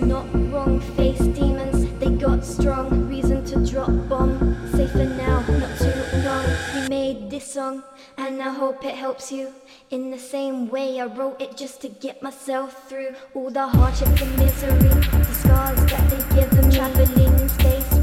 not wrong. Face demons, they got strong. Reason to drop bomb. Safer now, not too long. We made this song, and I hope it helps you. In the same way, I wrote it just to get myself through all the hardships and misery. The scars that they give them traveling in space